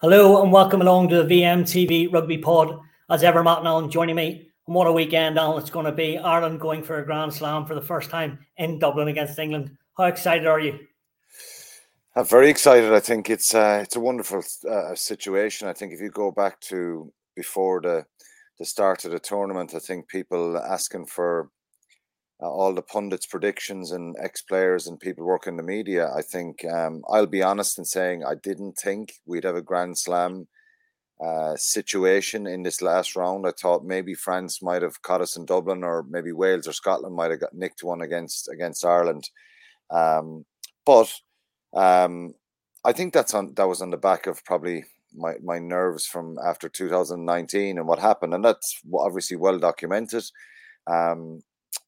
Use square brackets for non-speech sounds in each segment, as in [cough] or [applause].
Hello and welcome along to the VMTV Rugby Pod. As ever, Matt Alan joining me. And what a weekend, Alan, it's going to be. Ireland going for a Grand Slam for the first time in Dublin against England. How excited are you? I'm very excited. I think it's uh, it's a wonderful uh, situation. I think if you go back to before the the start of the tournament, I think people asking for uh, all the pundits' predictions and ex players and people working in the media. I think um, I'll be honest in saying I didn't think we'd have a Grand Slam uh, situation in this last round. I thought maybe France might have caught us in Dublin, or maybe Wales or Scotland might have got nicked one against against Ireland. Um, but um, I think that's on that was on the back of probably my, my nerves from after 2019 and what happened, and that's obviously well documented. Um,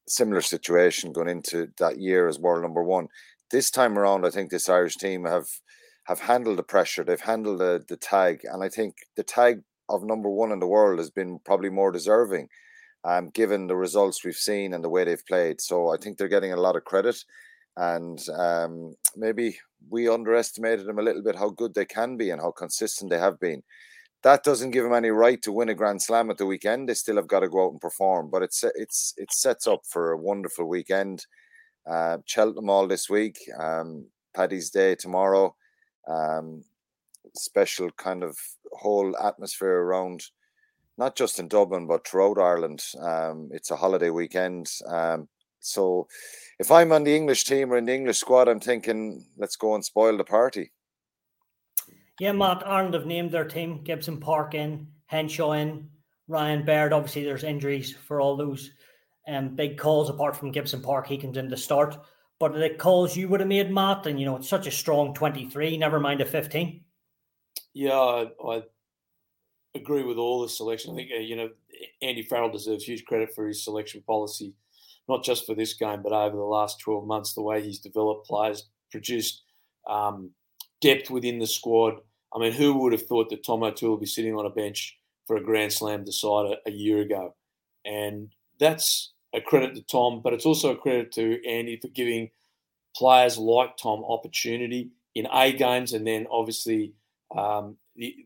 similar situation going into that year as world number one. This time around, I think this Irish team have have handled the pressure. They've handled the, the tag, and I think the tag of number one in the world has been probably more deserving, um, given the results we've seen and the way they've played. So I think they're getting a lot of credit, and um, maybe we underestimated them a little bit how good they can be and how consistent they have been that doesn't give them any right to win a Grand Slam at the weekend. They still have got to go out and perform, but it's it's it sets up for a wonderful weekend. Uh, Cheltenham all this week, um, Paddy's Day tomorrow. Um, special kind of whole atmosphere around, not just in Dublin but throughout Ireland. Um, it's a holiday weekend, um, so if I'm on the English team or in the English squad, I'm thinking let's go and spoil the party. Yeah, Matt, Ireland have named their team. Gibson Park in, Henshaw in, Ryan Baird. Obviously, there's injuries for all those um, big calls apart from Gibson Park. He comes in to start. But the calls you would have made, Matt, and you know, it's such a strong 23, never mind a 15. Yeah, I, I agree with all the selection. I think, uh, you know, Andy Farrell deserves huge credit for his selection policy, not just for this game, but over the last 12 months, the way he's developed players, produced um, depth within the squad. I mean, who would have thought that Tom O'Toole would be sitting on a bench for a Grand Slam decider a year ago? And that's a credit to Tom, but it's also a credit to Andy for giving players like Tom opportunity in A games and then obviously um,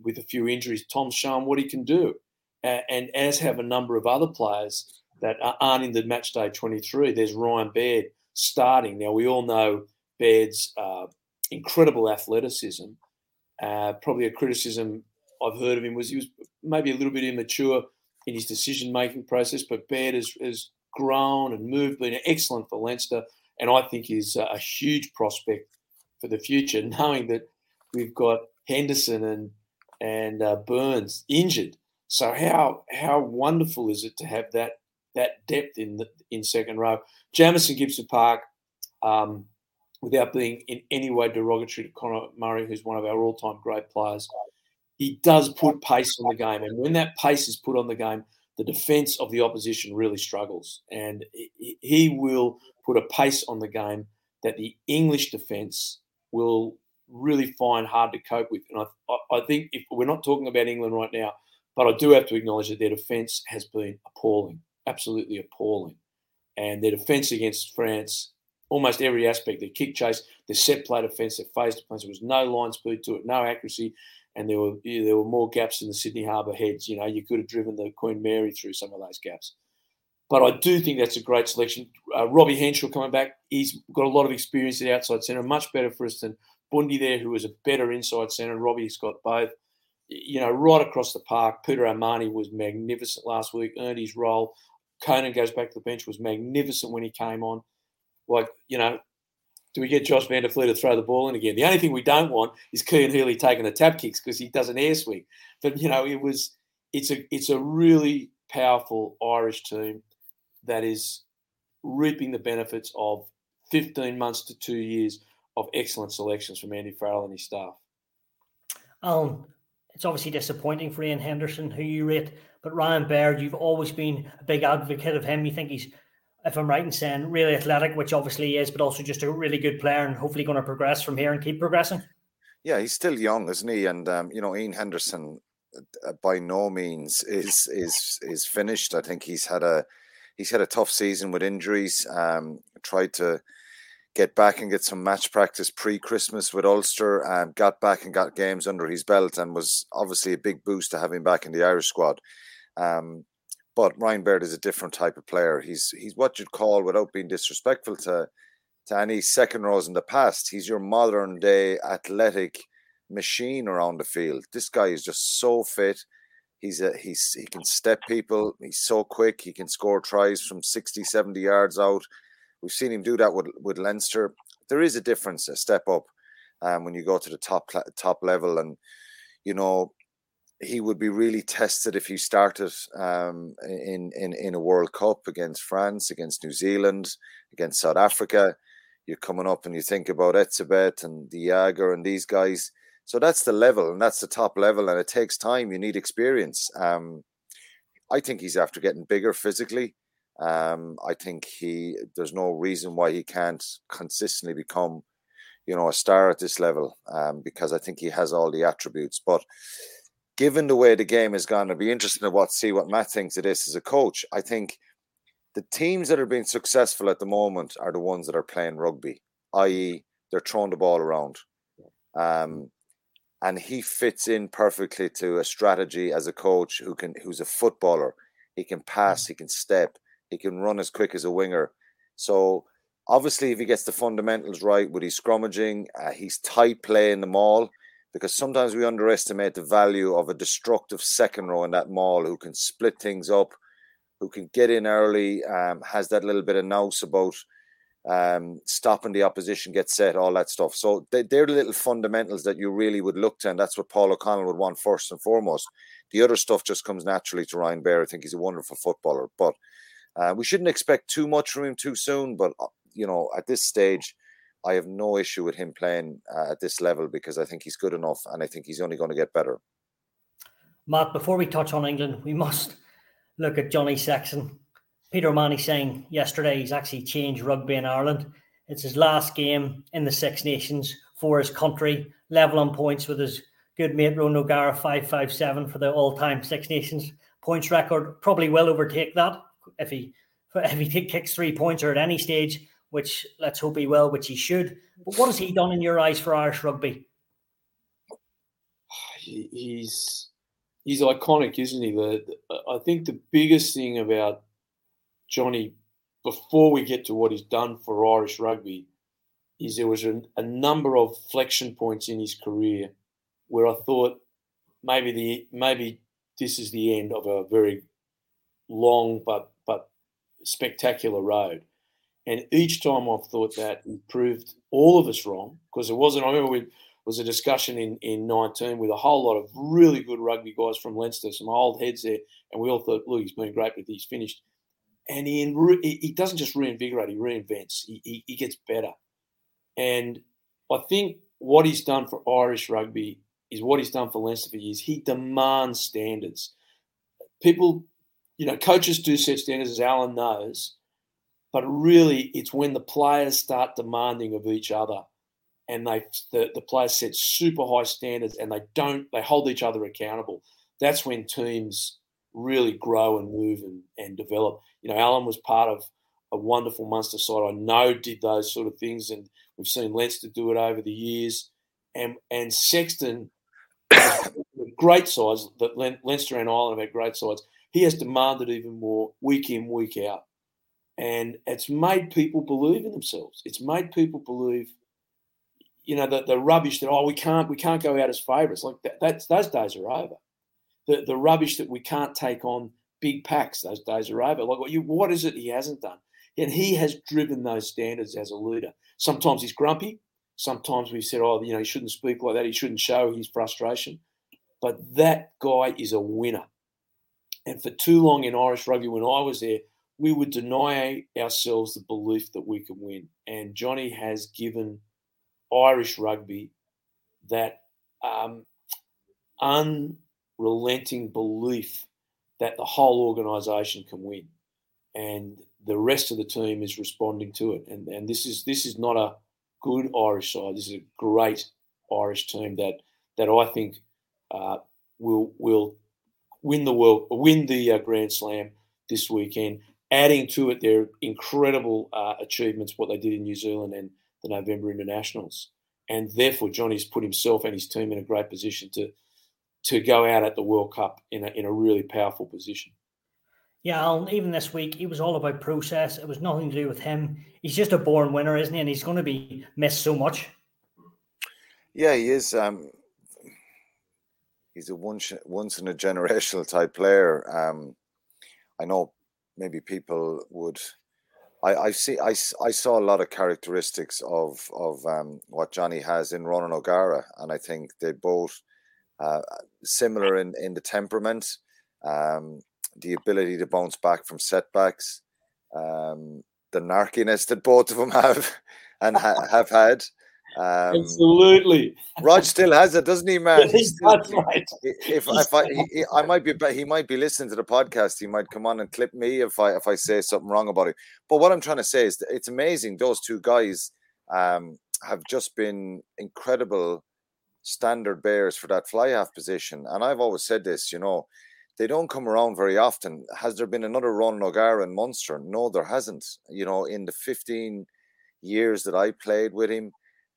with a few injuries, Tom's shown what he can do. And as have a number of other players that aren't in the match day 23. There's Ryan Baird starting. Now, we all know Baird's uh, incredible athleticism. Uh, probably a criticism I've heard of him was he was maybe a little bit immature in his decision making process, but Baird has, has grown and moved, been excellent for Leinster, and I think is a huge prospect for the future, [laughs] knowing that we've got Henderson and and uh, Burns injured. So how how wonderful is it to have that that depth in the in second row? Jamison Gibson Park, um, without being in any way derogatory to Conor Murray, who's one of our all-time great players, he does put pace on the game, and when that pace is put on the game, the defence of the opposition really struggles, and he will put a pace on the game that the English defence will really find hard to cope with. And I, I think if we're not talking about England right now, but I do have to acknowledge that their defence has been appalling, absolutely appalling, and their defence against France almost every aspect. Their kick chase, the set play defence, their phase defence. There was no line speed to it, no accuracy, and there were there were more gaps in the Sydney Harbour heads. You know, you could have driven the Queen Mary through some of those gaps. But I do think that's a great selection. Uh, Robbie Henshaw coming back, he's got a lot of experience at outside centre, much better for us than Bundee there, who was a better inside centre. Robbie's got both. you know, right across the park. Peter O'Mahony was magnificent last week, earned his role. Conan goes back to the bench, was magnificent when he came on. Like, you know, do we get Josh van der Flier to throw the ball in again? The only thing we don't want is Cian Healy taking the tap kicks because he does an air swing. But you know, it was it's a it's a really powerful Irish team that is reaping the benefits of 15 months to two years of excellent selections from Andy Farrell and his staff. Alan, it's obviously disappointing for Ian Henderson, who you rate, but Ryan Baird, you've always been a big advocate of him. You think he's if I'm right in saying, really athletic, which obviously he is, but also just a really good player and hopefully going to progress from here and keep progressing. Yeah, he's still young, isn't he? And um, you know, Ian Henderson uh, by no means is is is finished. I think he's had a he's had a tough season with injuries. Um, tried to get back and get some match practice pre-Christmas with Ulster. Um, got back and got games under his belt, and was obviously a big boost to having back in the Irish squad. Um, but Ryan Baird is a different type of player. He's he's what you'd call, without being disrespectful to to any second rows in the past, he's your modern day athletic machine around the field. This guy is just so fit. He's a he's he can step people. He's so quick. He can score tries from 60, 70 yards out. We've seen him do that with with Leinster. There is a difference, a step up, um, when you go to the top top level, and you know he would be really tested if he started um, in, in in a World Cup against France, against New Zealand, against South Africa. You're coming up and you think about Etzebeth and Jager and these guys. So that's the level and that's the top level, and it takes time. You need experience. Um, I think he's after getting bigger physically. Um, I think he there's no reason why he can't consistently become, you know, a star at this level um, because I think he has all the attributes. But given the way the game has gone, it'll be interesting to what see what Matt thinks of this as a coach. I think the teams that are being successful at the moment are the ones that are playing rugby, i.e., they're throwing the ball around. Um, and he fits in perfectly to a strategy as a coach who can who's a footballer. He can pass, he can step, he can run as quick as a winger. So obviously, if he gets the fundamentals right with his scrummaging, uh, he's tight play in the maul because sometimes we underestimate the value of a destructive second row in that maul who can split things up, who can get in early, um, has that little bit of nous about um, stopping the opposition get set, all that stuff. So they, they're the little fundamentals that you really would look to, and that's what Paul O'Connell would want first and foremost. The other stuff just comes naturally to Ryan Baird. I think he's a wonderful footballer, but uh, we shouldn't expect too much from him too soon. But uh, you know, at this stage, I have no issue with him playing uh, at this level because I think he's good enough and I think he's only going to get better. Matt, before we touch on England, we [laughs] must look at Johnny Sexton. Peter O'Mahony saying yesterday he's actually changed rugby in Ireland. It's his last game in the Six Nations for his country, level on points with his good mate Ronan O'Gara, 557 for the all time Six Nations points record. Probably will overtake that if he [laughs] if he kicks three points or at any stage which let's hope he will, which he should. But what has he done in your eyes for Irish rugby? He's he's iconic, isn't he? The, I think the biggest thing about Johnny, before we get to what he's done for Irish rugby, is there was a, a number of flexion points in his career where I thought maybe the maybe this is the end of a very long but but spectacular road. And each time I've thought that he proved all of us wrong because it wasn't. I remember we was a discussion in, in 19 with a whole lot of really good rugby guys from Leinster, some old heads there, and we all thought, look, he's been great, but he's finished. And he he doesn't just reinvigorate; he reinvents. He, he, he gets better. And I think what he's done for Irish rugby is what he's done for Leinster for years. He demands standards. People, you know, coaches do set standards, as Alan knows, but really, it's when the players start demanding of each other and they the, the players set super high standards and they don't they hold each other accountable. That's when teams really grow and move and, and develop. You know, Alan was part of a wonderful Munster side. I know did those sort of things, and we've seen Leinster do it over the years. And and Sexton, [coughs] great sides that Leinster and Ireland have had great sides. He has demanded even more week in week out. And it's made people believe in themselves. It's made people believe, you know, the, the rubbish that oh we can't we can't go out as favourites like that. That's those days are over. The the rubbish that we can't take on big packs. Those days are over. Like what you what is it he hasn't done? And he has driven those standards as a leader. Sometimes he's grumpy. Sometimes we said, oh, you know, he shouldn't speak like that. He shouldn't show his frustration. But that guy is a winner. And for too long in Irish rugby, when I was there, we would deny ourselves the belief that we can win. And Johnny has given Irish rugby that um, unrelenting belief that the whole organisation can win, and the rest of the team is responding to it. And and this is this is not a good Irish side. This is a great Irish team that that I think uh, will will win the world, win the uh, Grand Slam this weekend. Adding to it their incredible uh, achievements, what they did in New Zealand and the November Internationals, and therefore Johnny's put himself and his team in a great position to to go out at the World Cup in a, in a really powerful position. Yeah, Alan, even this week, it was all about process. It was nothing to do with him. He's just a born winner, isn't he? And he's going to be missed so much. Yeah, he is. Um, he's a once once in a generational type player. Um, I know maybe people would. I, I see. I, I saw a lot of characteristics of of um, what Johnny has in Ronan O'Gara, and I think they both uh, similar in, in the temperament, um, the ability to bounce back from setbacks, um, the narkiness that both of them [laughs] have and ha- have had. Um, Absolutely. Rog still has it, doesn't he, man? [laughs] That's right. If, if I, he, I might be, he might be listening to the podcast. He might come on and clip me if I if I say something wrong about it. But what I'm trying to say is, that it's amazing. Those two guys um, have just been incredible standard bears for that fly half position. And I've always said this, you know, they don't come around very often. Has there been another Ron O'Gara and Munster? No, there hasn't. You know, in the 15 years that I played with him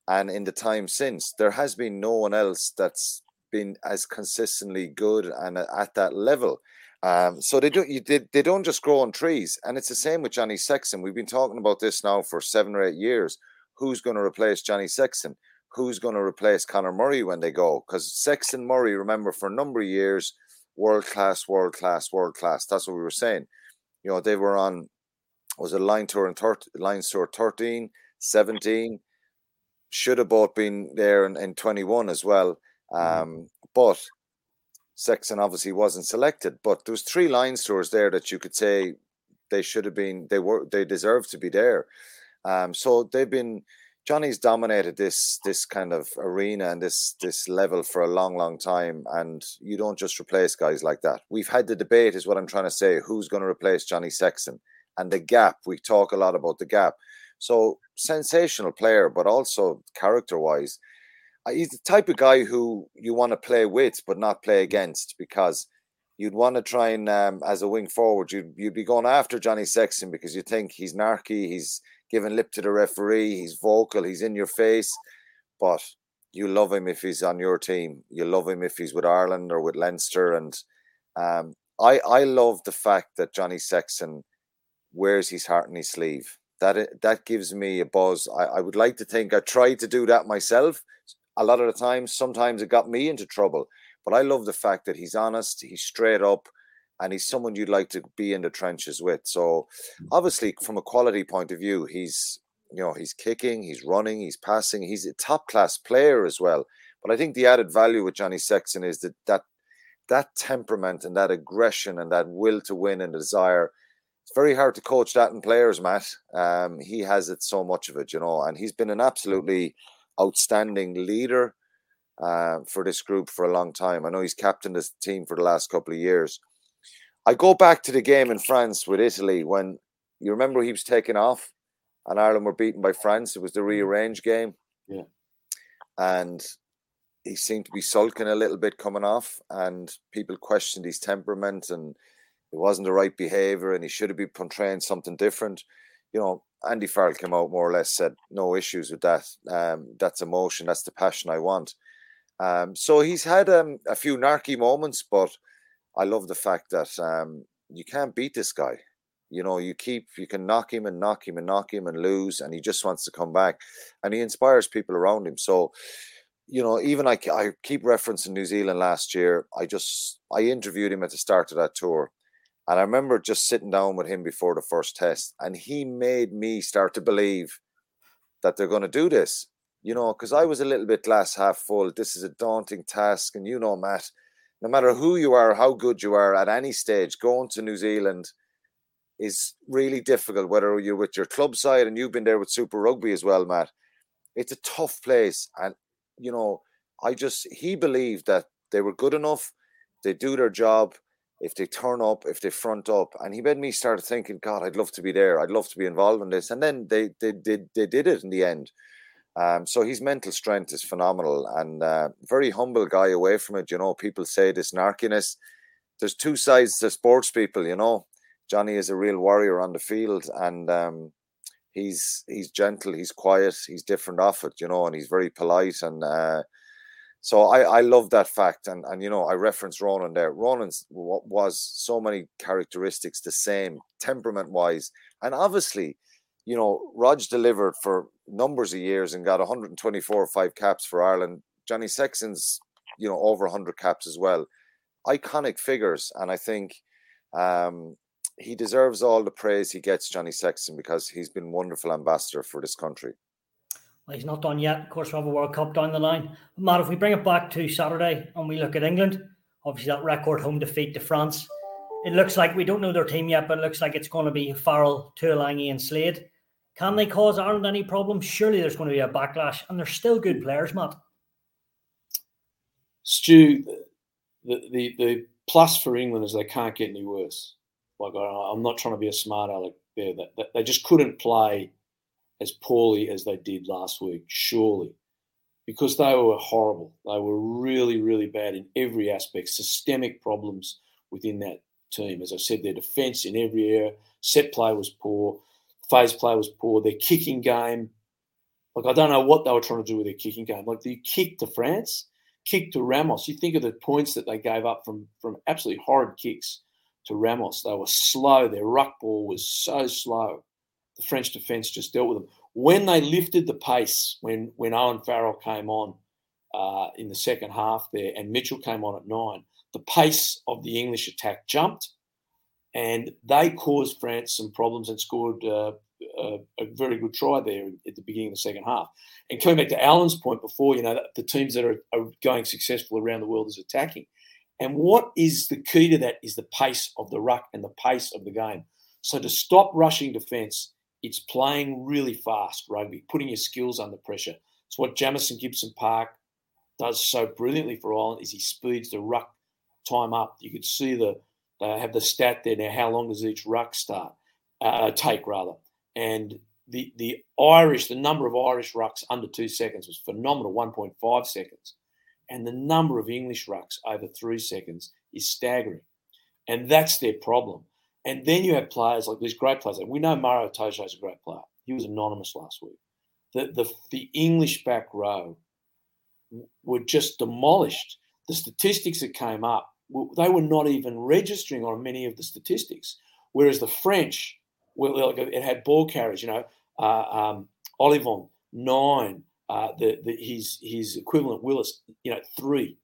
and in the time since, there has been no one else that's been as consistently good and at that level. Um, so they don't you, they, they don't just grow on trees, and it's the same with Johnny Sexton. We've been talking about this now for seven or eight years. Who's going to replace Johnny Sexton? who's going to replace Conor Murray when they go. Because Sexton Murray, remember, for a number of years, world class, world class, world class. That's what we were saying. You know, they were on, was a Lions tour and thir- Lions tour 13, 17. Should have both been there in, in 21 as well. Mm-hmm. Um. But Sexton obviously wasn't selected. But there was three Lions tours there that you could say they should have been, they were, they deserved to be there. Um, so they've been, Johnny's dominated this this kind of arena and this this level for a long, long time, and you don't just replace guys like that. We've had the debate, is what I'm trying to say, who's going to replace Johnny Sexton and the gap. We talk a lot about the gap. So sensational player, but also character wise, uh, he's the type of guy who you want to play with, but not play against, because you'd want to try and um, as a wing forward, you'd you'd be going after Johnny Sexton because you think he's narky, he's giving lip to the referee. He's vocal. He's in your face, but you love him if he's on your team. You love him if he's with Ireland or with Leinster. And um, I I love the fact that Johnny Sexton wears his heart in his sleeve. That that gives me a buzz. I, I would like to think I tried to do that myself. A lot of the times, sometimes it got me into trouble. But I love the fact that he's honest. He's straight up and he's someone you'd like to be in the trenches with. So mm. obviously, from a quality point of view, he's you know he's kicking, he's running, he's passing, he's a top class player as well. But I think the added value with Johnny Sexton is that that that temperament and that aggression and that will to win and desire. It's very hard to coach that in players, Matt. Um, he has it so much of it, you know, and he's been an absolutely outstanding leader uh, for this group for a long time. I know he's captained this team for the last couple of years. I go back to the game in France with Italy when you remember he was taken off and Ireland were beaten by France. It was the mm. rearranged game. Yeah. And he seemed to be sulking a little bit coming off, and people questioned his temperament and it wasn't the right behavior, and he should have been portraying something different. You know, Andy Farrell came out more or less said no issues with that. Um, that's emotion, that's the passion I want. Um, so he's had um, a few narky moments, but I love the fact that um, you can't beat this guy. You know, you keep you can knock him and knock him and knock him and lose, and he just wants to come back, and he inspires people around him. So, you know, even I I keep referencing New Zealand last year. I just I interviewed him at the start of that tour, and I remember just sitting down with him before the first test, and he made me start to believe that they're going to do this. You know, because I was a little bit glass half full. This is a daunting task, and you know, Matt, no matter who you are, how good you are at any stage, going to New Zealand is really difficult. Whether you're with your club side and you've been there with Super Rugby as well, Matt, it's a tough place, and you know, I just he believed that they were good enough. They do their job if they turn up, if they front up. And he made me start thinking, God, I'd love to be there. I'd love to be involved in this. And then they they did they, they, did it in the end. Um, so his mental strength is phenomenal and uh, very humble guy away from it. You know, people say this narkiness. There's two sides to sports people, you know. Johnny is a real warrior on the field and um, he's he's gentle, he's quiet, he's different off it, you know, and he's very polite and uh, so I, I love that fact, and and you know I reference Ronan there. Ronan's was so many characteristics the same, temperament wise, and obviously, you know, Rog delivered for numbers of years and got 124 or five caps for Ireland. Johnny Sexton's, you know, over 100 caps as well. Iconic figures, and I think um, he deserves all the praise he gets, Johnny Sexton, because he's been wonderful ambassador for this country. Well, he's not done yet. Of course, we have a World Cup down the line. But Matt, if we bring it back to Saturday and we look at England, obviously that record home defeat to France, it looks like we don't know their team yet, but it looks like it's going to be Farrell, Tuilagi, and Slade. Can they cause Ireland any problems? Surely there's going to be a backlash, and they're still good players, Matt. Stu, the, the, the plus for England is they can't get any worse. Like I'm not trying to be a smart aleck there. They just couldn't play as poorly as they did last week, surely, because they were horrible. They were really, really bad in every aspect, systemic problems within that team. As I said, their defence in every area, set play was poor, phase play was poor, their kicking game. Like, I don't know what they were trying to do with their kicking game. Like, the kick to France, kick to Ramos. You think of the points that they gave up from, from absolutely horrid kicks to Ramos. They were slow. Their ruck ball was so slow the French defence just dealt with them. When they lifted the pace, when when Owen Farrell came on uh, in the second half there, and Mitchell came on at nine, the pace of the English attack jumped, and they caused France some problems and scored uh, a, a, very good try there at the beginning of the second half. And coming back to Alan's point before, you know, the teams that are, are going successful around the world is attacking. And what is the key to that is the pace of the ruck and the pace of the game. So to stop rushing defence it's playing really fast rugby, putting your skills under pressure. It's what Jamison Gibson Park does so brilliantly for Ireland is he speeds the ruck time up. You could see the they have the stat there now. How long does each ruck start uh, take rather? And the the Irish, the number of Irish rucks under two seconds was phenomenal, 1.5 seconds, and the number of English rucks over three seconds is staggering, and that's their problem. And then you have players like these great players. We know Maro Itoje is a great player. He was anonymous last week. The, the, the English back row were just demolished. The statistics that came up, they were not even registering on many of the statistics. Whereas the French, well, it had ball carriers, you know, uh, um, Ollivon, nine, uh, the, the, his, his equivalent Willis, you know, three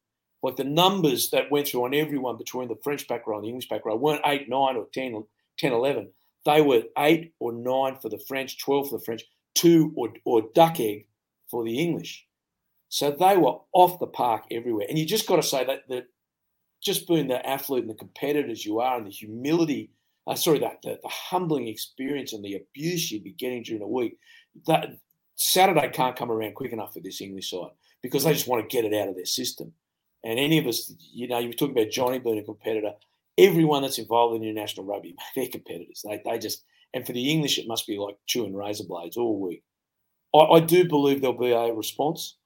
like the numbers that went through on everyone between the French back row and the English back row weren't 8, 9 or 10, 10 11. They were 8 or 9 for the French, 12 for the French, 2 or, or duck egg for the English. So they were off the park everywhere. And you just got to say that, that just being the athlete and the competitors you are and the humility, uh, sorry, that the, the humbling experience and the abuse you'd be getting during the week, that Saturday can't come around quick enough for this English side because they just want to get it out of their system. And any of us, you know, you were talking about Johnny being a competitor. Everyone that's involved in international rugby, [laughs] they're competitors. They, they just, and for the English, it must be like chewing razor blades all week. I, I do believe there'll be a response.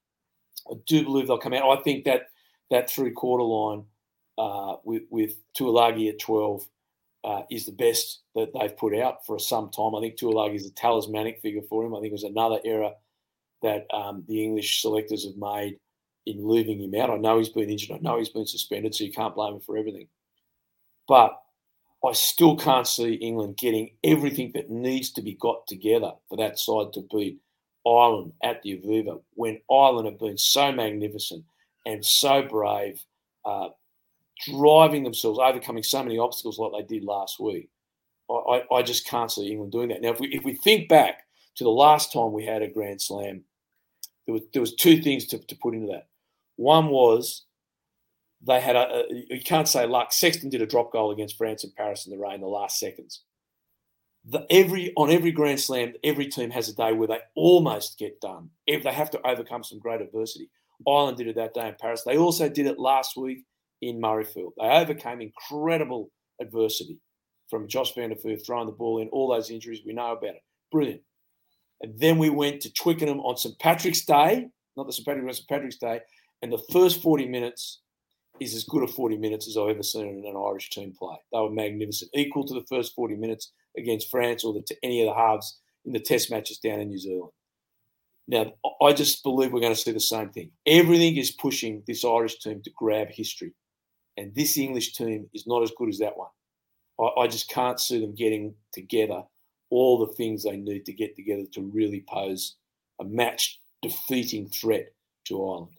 I do believe they'll come out. I think that that three quarter line uh, with with Tuilagi at twelve uh, is the best that they've put out for some time. I think Tuilagi is a talismanic figure for him. I think it was another error that um, the English selectors have made in leaving him out. I know he's been injured. I know he's been suspended, so you can't blame him for everything. But I still can't see England getting everything that needs to be got together for that side to beat Ireland at the Aviva when Ireland have been so magnificent and so brave, uh, driving themselves, overcoming so many obstacles like they did last week. I, I, just can't see England doing that. Now, if we, if we think back to the last time we had a Grand Slam, there was, there was two things to, to put into that. One was they had a, a, you can't say luck. Sexton did a drop goal against France in Paris in the rain the last seconds. The, every on every Grand Slam, every team has a day where they almost get done. If they have to overcome some great adversity. Ireland did it that day in Paris. They also did it last week in Murrayfield. They overcame incredible adversity from Josh van der Flier throwing the ball in, all those injuries. We know about it. Brilliant. And then we went to Twickenham on St. Patrick's Day, not the St. Patrick's, St. Patrick's Day. And the first 40 minutes is as good a 40 minutes as I've ever seen an Irish team play. They were magnificent, equal to the first 40 minutes against France or the, any of the halves in the test matches down in New Zealand. Now, I just believe we're going to see the same thing. Everything is pushing this Irish team to grab history. And this English team is not as good as that one. I, I just can't see them getting together all the things they need to get together to really pose a match defeating threat to Ireland.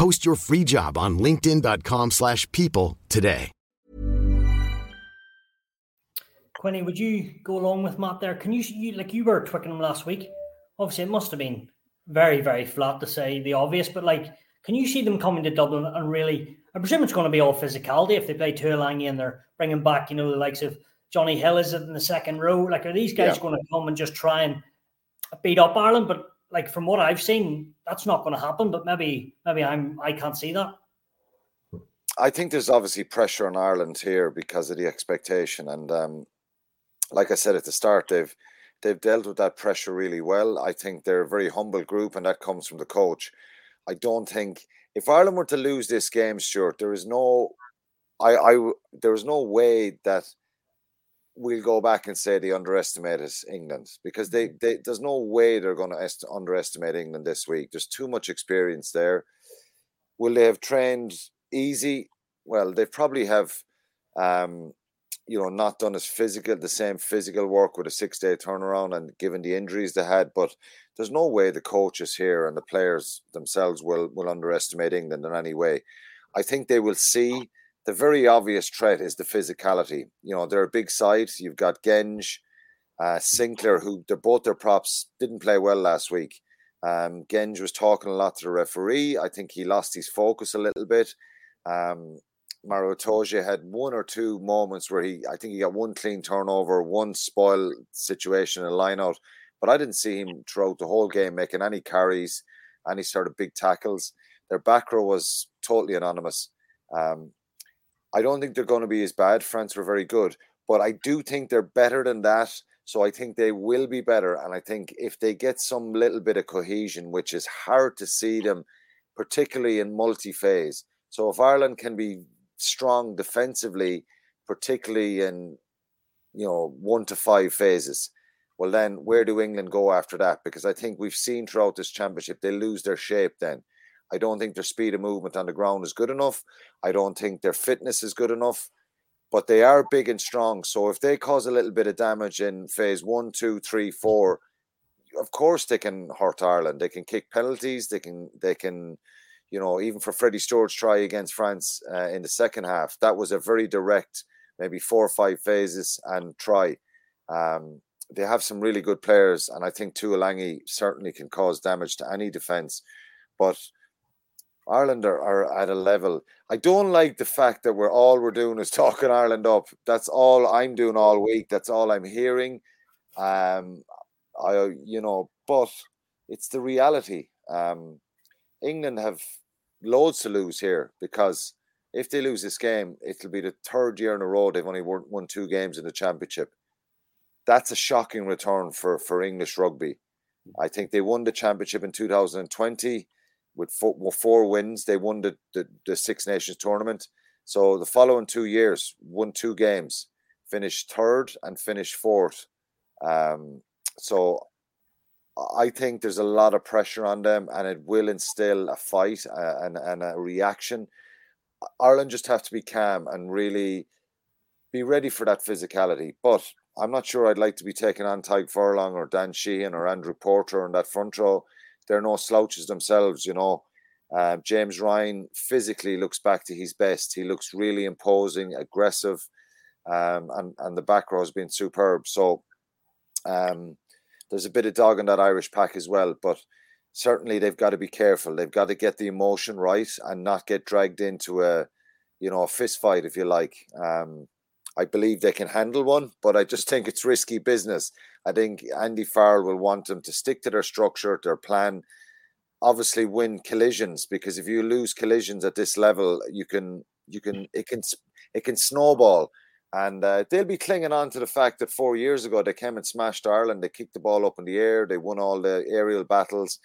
Post your free job on linkedin.com slash people today. Quinny, would you go along with Matt there? Can you, you like you were Twickenham last week? Obviously, it must have been very, very flat to say the obvious, but like, can you see them coming to Dublin and really? I presume it's going to be all physicality if they play Tuilagi and they're bringing back, you know, the likes of Jonny Hill is in the second row. Like, are these guys yeah. going to come and just try and beat up Ireland? But like from what I've seen, that's not going to happen. But maybe maybe I'm I can't see that. I think there's obviously pressure on Ireland here because of the expectation, and um, like I said at the start, they've they've dealt with that pressure really well. I think they're a very humble group, and that comes from the coach. I don't think if Ireland were to lose this game, Stuart, there is no, I, I, there is no way that we'll go back and say they underestimated England because they, mm-hmm. they there's no way they're going to est- underestimate England this week. There's too much experience there. Will they have trained easy? Well, they probably have, um, you know, not done as physical the same physical work with a six day turnaround and given the injuries they had. But there's no way the coaches here and the players themselves will will underestimate England in any way. I think they will see the very obvious threat is the physicality. You know, they're a big side. You've got Genge, uh, Sinckler, who they're both their props didn't play well last week. Um, Genge was talking a lot to the referee. I think he lost his focus a little bit. Um, Maro Itoje had one or two moments where he, I think he got one clean turnover, one spoil situation in line out, but I didn't see him throughout the whole game making any carries, any sort of big tackles. Their back row was totally anonymous. Um, I don't think they're going to be as bad. France were very good, but I do think they're better than that. So I think they will be better. And I think if they get some little bit of cohesion, which is hard to see them, particularly in multi phase. So if Ireland can be strong defensively, particularly in you know, one to five phases. Well, then where do England go after that? Because I think we've seen throughout this championship they lose their shape. Then I don't think their speed of movement on the ground is good enough. I don't think their fitness is good enough. But they are big and strong. So if they cause a little bit of damage in phase one, two, three, four, of course they can hurt Ireland. They can kick penalties. They can they can, you know, even for Freddie Stewart's try against France uh, in the second half, that was a very direct, maybe four or five phases and try. Um, they have some really good players, and I think Tuilagi certainly can cause damage to any defence. But Ireland are, are, at a level. I don't like the fact that we're all we're doing is [laughs] talking Ireland up. That's all I'm doing all week. That's all I'm hearing. Um, I, you know, but it's the reality. Um, England have loads to lose here because if they lose this game, it'll be the third year in a row they've only won, won two games in the championship. That's a shocking return for for English rugby. I think they won the championship in 2020 with four, with four wins. They won the, the, the Six Nations tournament. So the following two years, won two games, finished third and finished fourth. Um, so I think there's a lot of pressure on them, and it will instill a fight uh, and, and a reaction. Ireland just have to be calm and really be ready for that physicality. But I'm not sure I'd like to be taking on Tadhg Furlong or Dan Sheehan or Andrew Porter on that front row. They're no slouches themselves, you know. Uh, James Ryan physically looks back to his best. He looks really imposing, aggressive, um, and and the back row has been superb. So um, there's a bit of dog in that Irish pack as well, but certainly they've got to be careful. They've got to get the emotion right and not get dragged into a, you know, a fist fight, if you like. Um, I believe they can handle one, but I just think it's risky business. I think Andy Farrell will want them to stick to their structure, their plan. Obviously, win collisions because if you lose collisions at this level, you can you can it can it can snowball, and uh, they'll be clinging on to the fact that four years ago they came and smashed Ireland. They kicked the ball up in the air. They won all the aerial battles.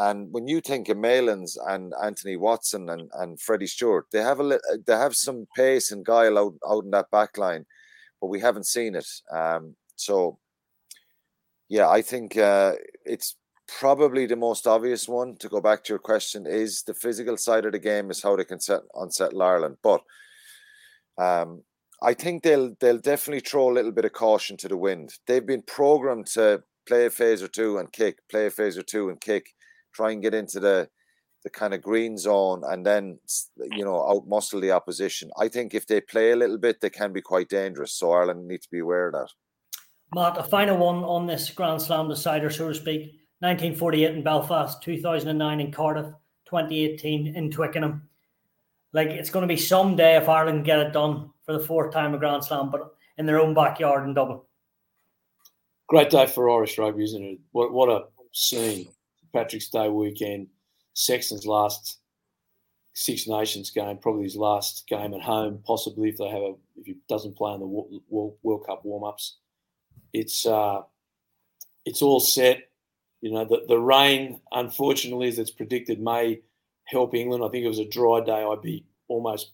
And when you think of Malins and Anthony Watson and, and Freddie Stewart, they have a they have some pace and guile out, out in that back line, but we haven't seen it. Um, so, yeah, I think uh, it's probably the most obvious one to go back to your question is the physical side of the game is how they can set unsettle Ireland. But um, I think they'll they'll definitely throw a little bit of caution to the wind. They've been programmed to play a phase or two and kick, play a phase or two and kick try and get into the the kind of green zone and then you know outmuscle the opposition. I think if they play a little bit, they can be quite dangerous. So Ireland need to be aware of that. Matt, a final one on this Grand Slam decider, so to speak. 1948 in Belfast, 2009 in Cardiff, 2018 in Twickenham. Like it's going to be some day if Ireland get it done for the fourth time a Grand Slam, but in their own backyard in Dublin. Great day for Irish rugby, isn't it? What what a scene! Patrick's Day weekend, Sexton's last Six Nations game, probably his last game at home, possibly if they have a if he doesn't play in the World, Cup warm ups. It's uh, it's all set. You know, the, the rain, unfortunately, as it's predicted, may help England. I think it was a dry day. I'd be almost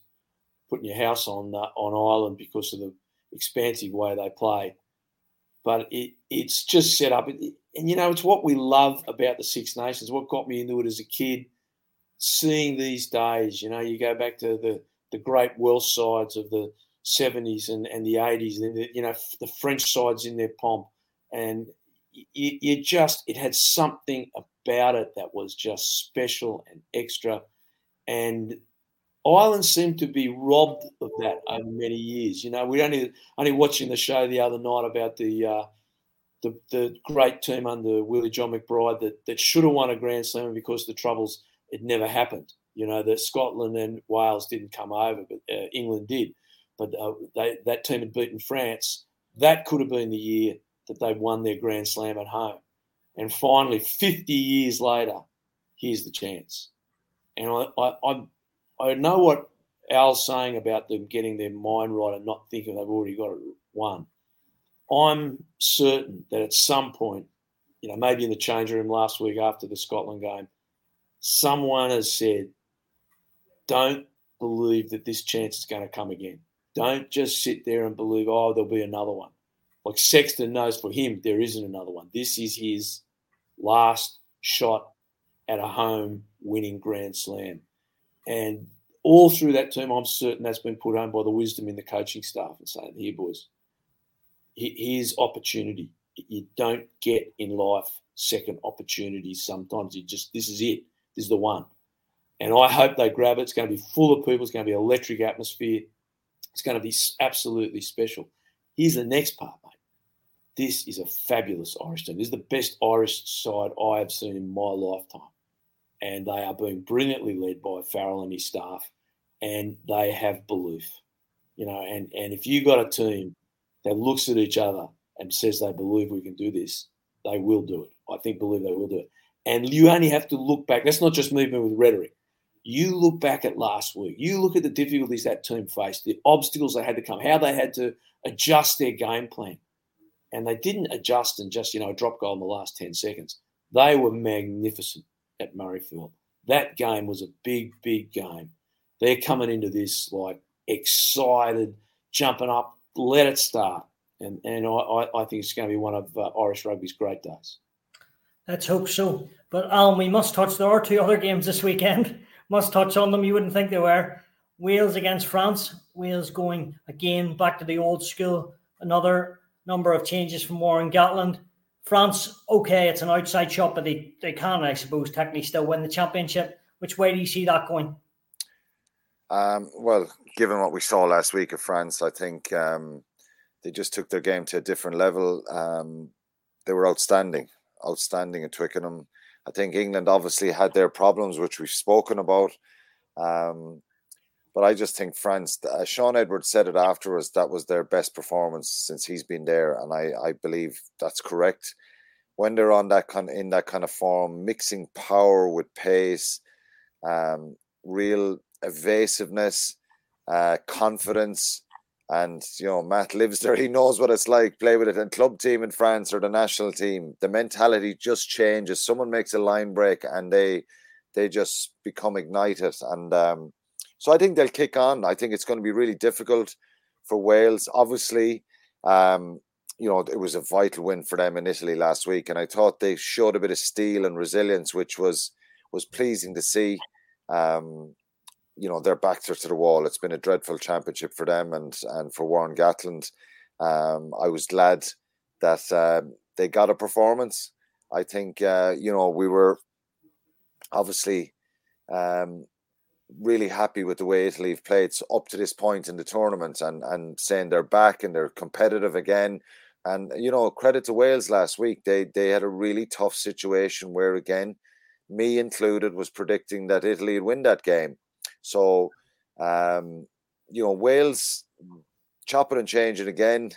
putting your house on uh, on Ireland because of the expansive way they play. But it, it's just set up and you know, it's what we love about the Six Nations. What got me into it as a kid, seeing these days. You know, you go back to the the great Welsh sides of the '70s and, and the '80s, and you know the French sides in their pomp, and you, you just it had something about it that was just special and extra, and Ireland seemed to be robbed of that over many years. You know, we only only watching the show the other night about the uh, the, the great team under Willie John McBride that, that should have won a Grand Slam because the troubles, it never happened. You know, that Scotland and Wales didn't come over, but uh, England did. But uh, they, that team had beaten France. That could have been the year that they won their Grand Slam at home. And finally, 50 years later, here's the chance. And I, I, I, I know what Al's saying about them getting their mind right and not thinking they've already got it won. I'm certain that at some point, you know, maybe in the change room last week after the Scotland game, someone has said, don't believe that this chance is going to come again. Don't just sit there and believe, oh, there'll be another one. Like Sexton knows for him, there isn't another one. This is his last shot at a home winning Grand Slam. And all through that term, I'm certain that's been put home by the wisdom in the coaching staff and saying, here, boys, here's opportunity. You don't get in life second opportunities sometimes. You just, this is it. This is the one. And I hope they grab it. It's going to be full of people. It's going to be electric atmosphere. It's going to be absolutely special. Here's the next part, mate. This is a fabulous Irish team. This is the best Irish side I have seen in my lifetime. And they are being brilliantly led by Farrell and his staff. And they have belief. You know, and, and if you've got a team that looks at each other and says they believe we can do this, they will do it. I think believe they will do it. And you only have to look back. That's not just movement with rhetoric. You look back at last week. You look at the difficulties that team faced, the obstacles they had to come, how they had to adjust their game plan. And they didn't adjust and just, you know, drop goal in the last 10 seconds. They were magnificent at Murrayfield. That game was a big, big game. They're coming into this like excited, jumping up, let it start. And, and I, I think it's going to be one of uh, Irish rugby's great days. Let's hope so. But Alan, we must touch. There are two other games this weekend [laughs] must touch on them. You wouldn't think they were. Wales against France. Wales going again back to the old school. Another number of changes from Warren Gatland. France, okay, it's an outside shot, but they, they can, I suppose, technically still win the championship. Which way do you see that going? Um, well, given what we saw last week of France, I think um, they just took their game to a different level. Um, they were outstanding, outstanding at Twickenham. I think England obviously had their problems, which we've spoken about. Um, but I just think France, uh, Shaun Edwards said it afterwards, that was their best performance since he's been there. And I, I believe that's correct. When they're on that kind in that kind of form, mixing power with pace, um, real evasiveness, uh, confidence, and you know, Matt lives there. [laughs] He knows what it's like. Play with it and club team in France or the national team. The mentality just changes. Someone makes a line break and they they just become ignited. And um, so I think they'll kick on. I think it's going to be really difficult for Wales. Obviously, um, you know, it was a vital win for them in Italy last week, and I thought they showed a bit of steel and resilience, which was was pleasing to see. Um, you know their backs are to the wall. It's been a dreadful championship for them and and for Warren Gatland. Um, I was glad that uh, they got a performance. I think uh, you know we were obviously um, really happy with the way Italy have played up to this point in the tournament and and saying they're back and they're competitive again. And you know, credit to Wales last week. They they had a really tough situation where again, me included, was predicting that Italy would win that game. So, um, you know, Wales chopping and changing again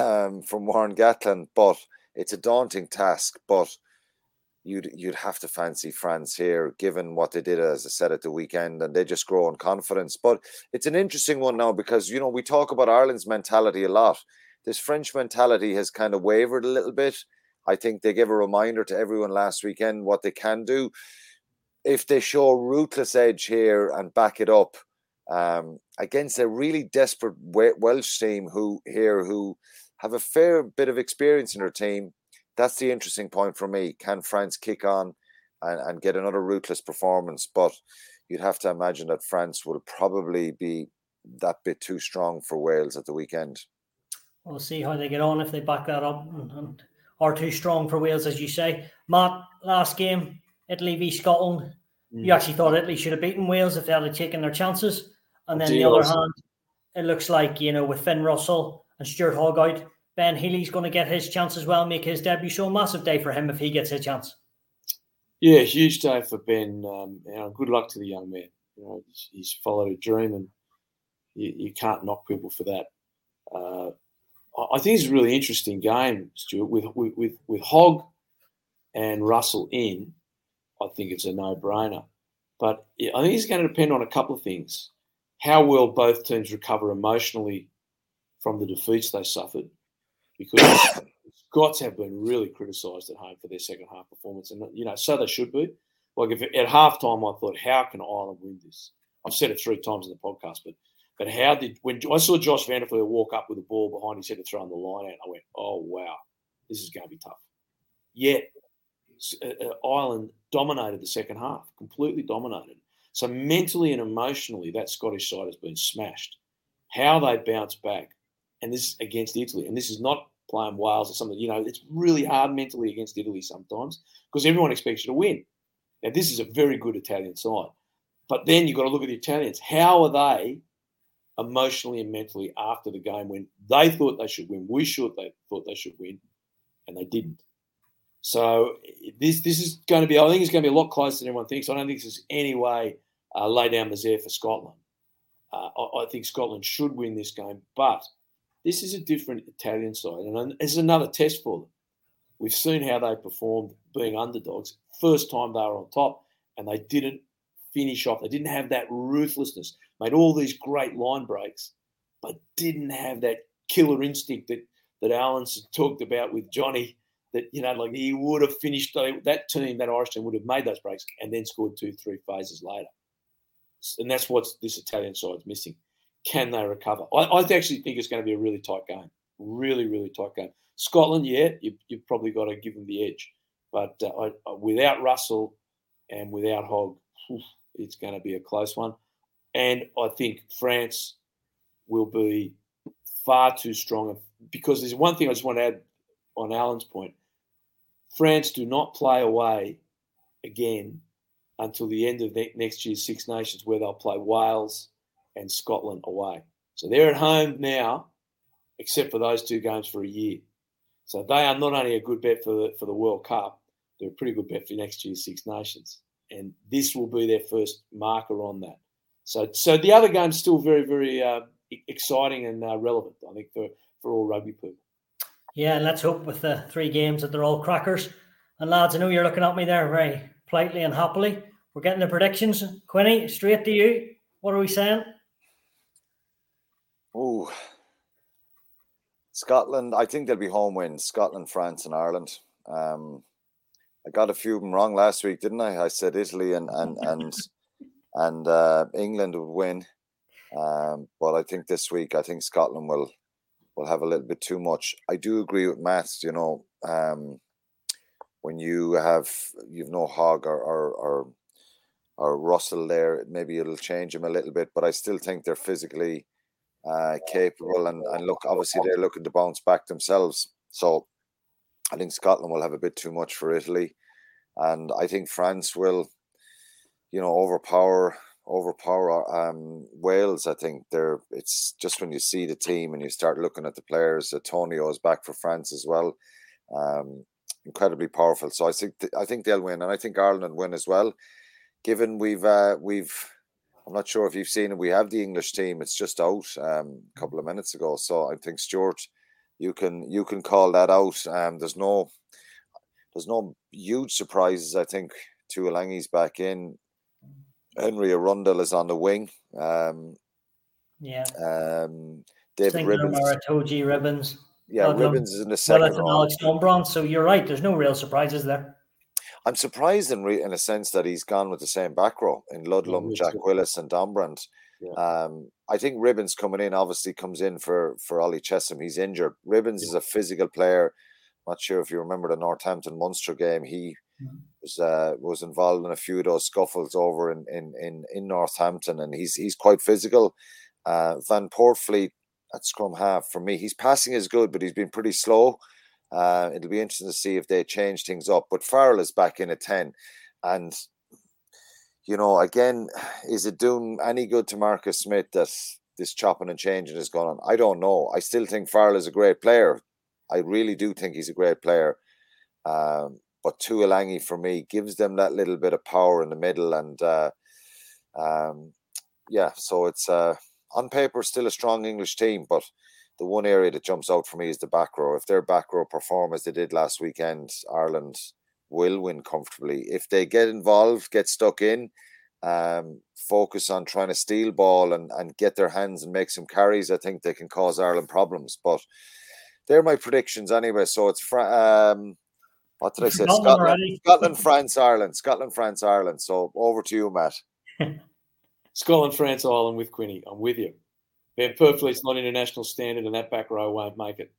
um, from Warren Gatland, but it's a daunting task. But you'd you'd have to fancy France here, given what they did, as I said at the weekend, and they just grow in confidence. But it's an interesting one now because you know we talk about Ireland's mentality a lot. This French mentality has kind of wavered a little bit. I think they gave a reminder to everyone last weekend what they can do if they show ruthless edge here and back it up um, against a really desperate Welsh team who here who have a fair bit of experience in their team, that's the interesting point for me. Can France kick on and, and get another ruthless performance? But you'd have to imagine that France will probably be that bit too strong for Wales at the weekend. We'll see how they get on if they back that up and, and are too strong for Wales, as you say. Matt, last game, Italy v Scotland. Mm. You actually thought Italy should have beaten Wales if they had taken their chances. And then the other hand, it looks like, you know, with Finn Russell and Stuart Hogg out, Ben Healy's going to get his chance as well, make his debut. So a massive day for him if he gets a chance. Yeah, huge day for Ben. Um, you know, good luck to the young man. You know, he's, he's followed a dream, and you, you, can't knock people for that. Uh, I think it's a really interesting game, Stuart, with with with, with Hogg and Russell in. I think it's a no-brainer. But I think it's going to depend on a couple of things: how well both teams recover emotionally from the defeats they suffered, because [coughs] Scots have been really criticised at home for their second half performance, and you know so they should be. Like if at halftime I thought, how can Ireland win this? I've said it three times in the podcast, but But how did when I saw Josh van der Flier walk up with the ball behind his head to throw on the line out, I went, "Oh wow, this is going to be tough." Yet Uh, uh, Ireland dominated the second half, completely dominated. So mentally and emotionally, that Scottish side has been smashed. How they bounce back, and this is against Italy, and this is not playing Wales or something. You know, it's really hard mentally against Italy sometimes because everyone expects you to win. Now, this is a very good Italian side, but then you've got to look at the Italians. How are they emotionally and mentally after the game when they thought they should win? We should they thought they should win, and they didn't. So this this is going to be. I think it's going to be a lot closer than everyone thinks. I don't think this is any way uh, lay down Misère for Scotland. Uh, I, I, think Scotland should win this game, but this is a different Italian side, and it's another test for them. We've seen how they performed being underdogs. First time they were on top, and they didn't finish off. They didn't have that ruthlessness. Made all these great line breaks, but didn't have that killer instinct that that Alan's talked about with Johnny that you know, like he would have finished that team, that Irish team would have made those breaks and then scored two, three phases later. And that's what this Italian side's missing. Can they recover? I, I actually think it's going to be a really tight game. Really, really tight game. Scotland, yeah, you, have probably got to give them the edge. But uh, I, uh, without Russell and without Hogg, it's going to be a close one. And I think France will be far too strong because there's one thing I just want to add on Alan's point. France do not play away again until the end of next year's Six Nations, where they'll play Wales and Scotland away. So they're at home now, except for those two games for a year. So they are not only a good bet for the, for the World Cup, they're a pretty good bet for next year's Six Nations. And this will be their first marker on that. So, so the other game's still very, very uh, exciting and uh, relevant, I think, for, for all rugby people. Yeah, and let's hope with the three games that they're all crackers. And lads, I know you're looking at me there very politely and happily. We're getting the predictions. Quinny, straight to you. What are we saying? Oh, Scotland. I think they'll be home wins. Scotland, France, and Ireland. Um, I got a few of them wrong last week, didn't I? I said Italy and and and and uh, England would win. Um, but I think this week, I think Scotland will will have a little bit too much. I do agree with Matt. You know, um, when you have you've no Hogg or, or or or Russell there, maybe it'll change them a little bit. But I still think they're physically uh, capable, and and look, obviously they're looking to bounce back themselves. So I think Scotland will have a bit too much for Italy, and I think France will, you know, overpower overpower um, Wales. I think they're. It's just when you see the team and you start looking at the players. Atonio is back for France as well. Um, incredibly powerful. So I think th- I think they'll win, and I think Ireland win as well. Given we've uh, we've, I'm not sure if you've seen it. We have the English team. It's just out um, a couple of minutes ago. So I think Stuart, you can you can call that out. Um, there's no there's no huge surprises. I think Tuilagi's back in. Henry Arundell is on the wing. Um, yeah. Um, David Ribbans. Maro Itoje Ribbans. Yeah, Ribbans is in the second well, Alex Dombrandt. So you're right. There's no real surprises there. I'm surprised in re- in a sense that he's gone with the same back row in Ludlam, yeah, Jack Willis, and Dombrandt. Yeah. Um, I think Ribbans coming in obviously comes in for for Ollie Chessum. He's injured. Ribbans yeah. is a physical player. Not sure if you remember the Northampton Munster game. He. Was uh, was involved in a few of those scuffles over in in in, in Northampton, and he's he's quite physical. Uh, Van Poortvliet at scrum half for me. He's passing is good, but he's been pretty slow. Uh, it'll be interesting to see if they change things up. But Farrell is back in at 10. And, you know, again, is it doing any good to Marcus Smith that this chopping and changing is going on? I don't know. I still think Farrell is a great player. I really do think he's a great player. Um, but Tuilagi, for me, gives them that little bit of power in the middle. And, uh, um, yeah, so it's uh, on paper still a strong English team, but the one area that jumps out for me is the back row. If their back row perform as they did last weekend, Ireland will win comfortably. If they get involved, get stuck in, um, focus on trying to steal ball and, and get their hands and make some carries, I think they can cause Ireland problems. But they're my predictions anyway. So it's um, what did I say? Scotland, Scotland, France, Ireland. Scotland, France, Ireland. So over to you, Matt. [laughs] Scotland, France, Ireland with Quinny. I'm with you. Van Poortvliet's not international standard, and that back row won't make it.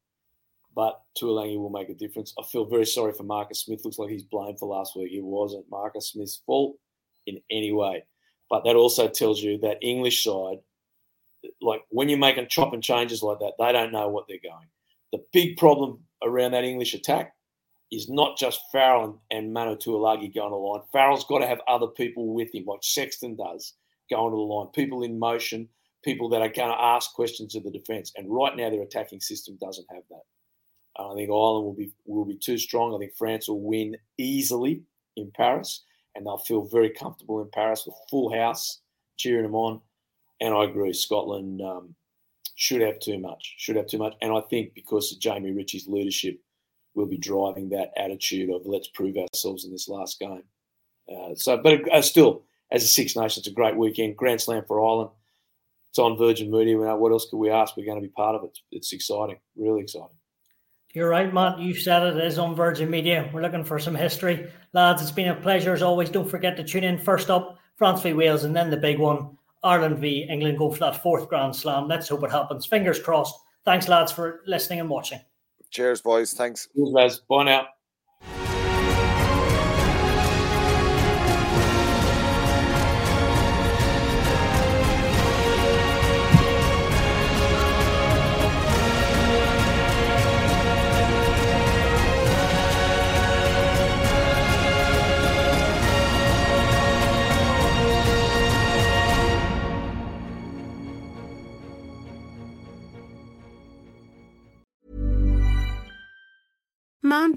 But Tuilagi will make a difference. I feel very sorry for Marcus Smith. Looks like he's blamed for last week. It wasn't Marcus Smith's fault in any way. But that also tells you that English side, like when you're making chopping changes like that, they don't know what they're going. The big problem around that English attack is not just Farrell and, and Manu Tuilagi going to the line. Farrell's got to have other people with him, like Sexton does, going to the line. People in motion, people that are going to ask questions of the defence. And right now, their attacking system doesn't have that. I think Ireland will be will be too strong. I think France will win easily in Paris, and they'll feel very comfortable in Paris with full house cheering them on. And I agree, Scotland um, should have too much, should have too much. And I think because of Jamie Ritchie's leadership, will be driving that attitude of let's prove ourselves in this last game. Uh, so, but uh, still, as a Six Nations, it's a great weekend. Grand Slam for Ireland. It's on Virgin Media. What else could we ask? We're going to be part of it. It's exciting, really exciting. You're right, Matt. You said it is on Virgin Media. We're looking for some history. Lads, it's been a pleasure as always. Don't forget to tune in. First up, France v Wales, and then the big one, Ireland v England go for that fourth Grand Slam. Let's hope it happens. Fingers crossed. Thanks, lads, for listening and watching. Cheers, boys. Thanks. Cheers, lads. Bye now.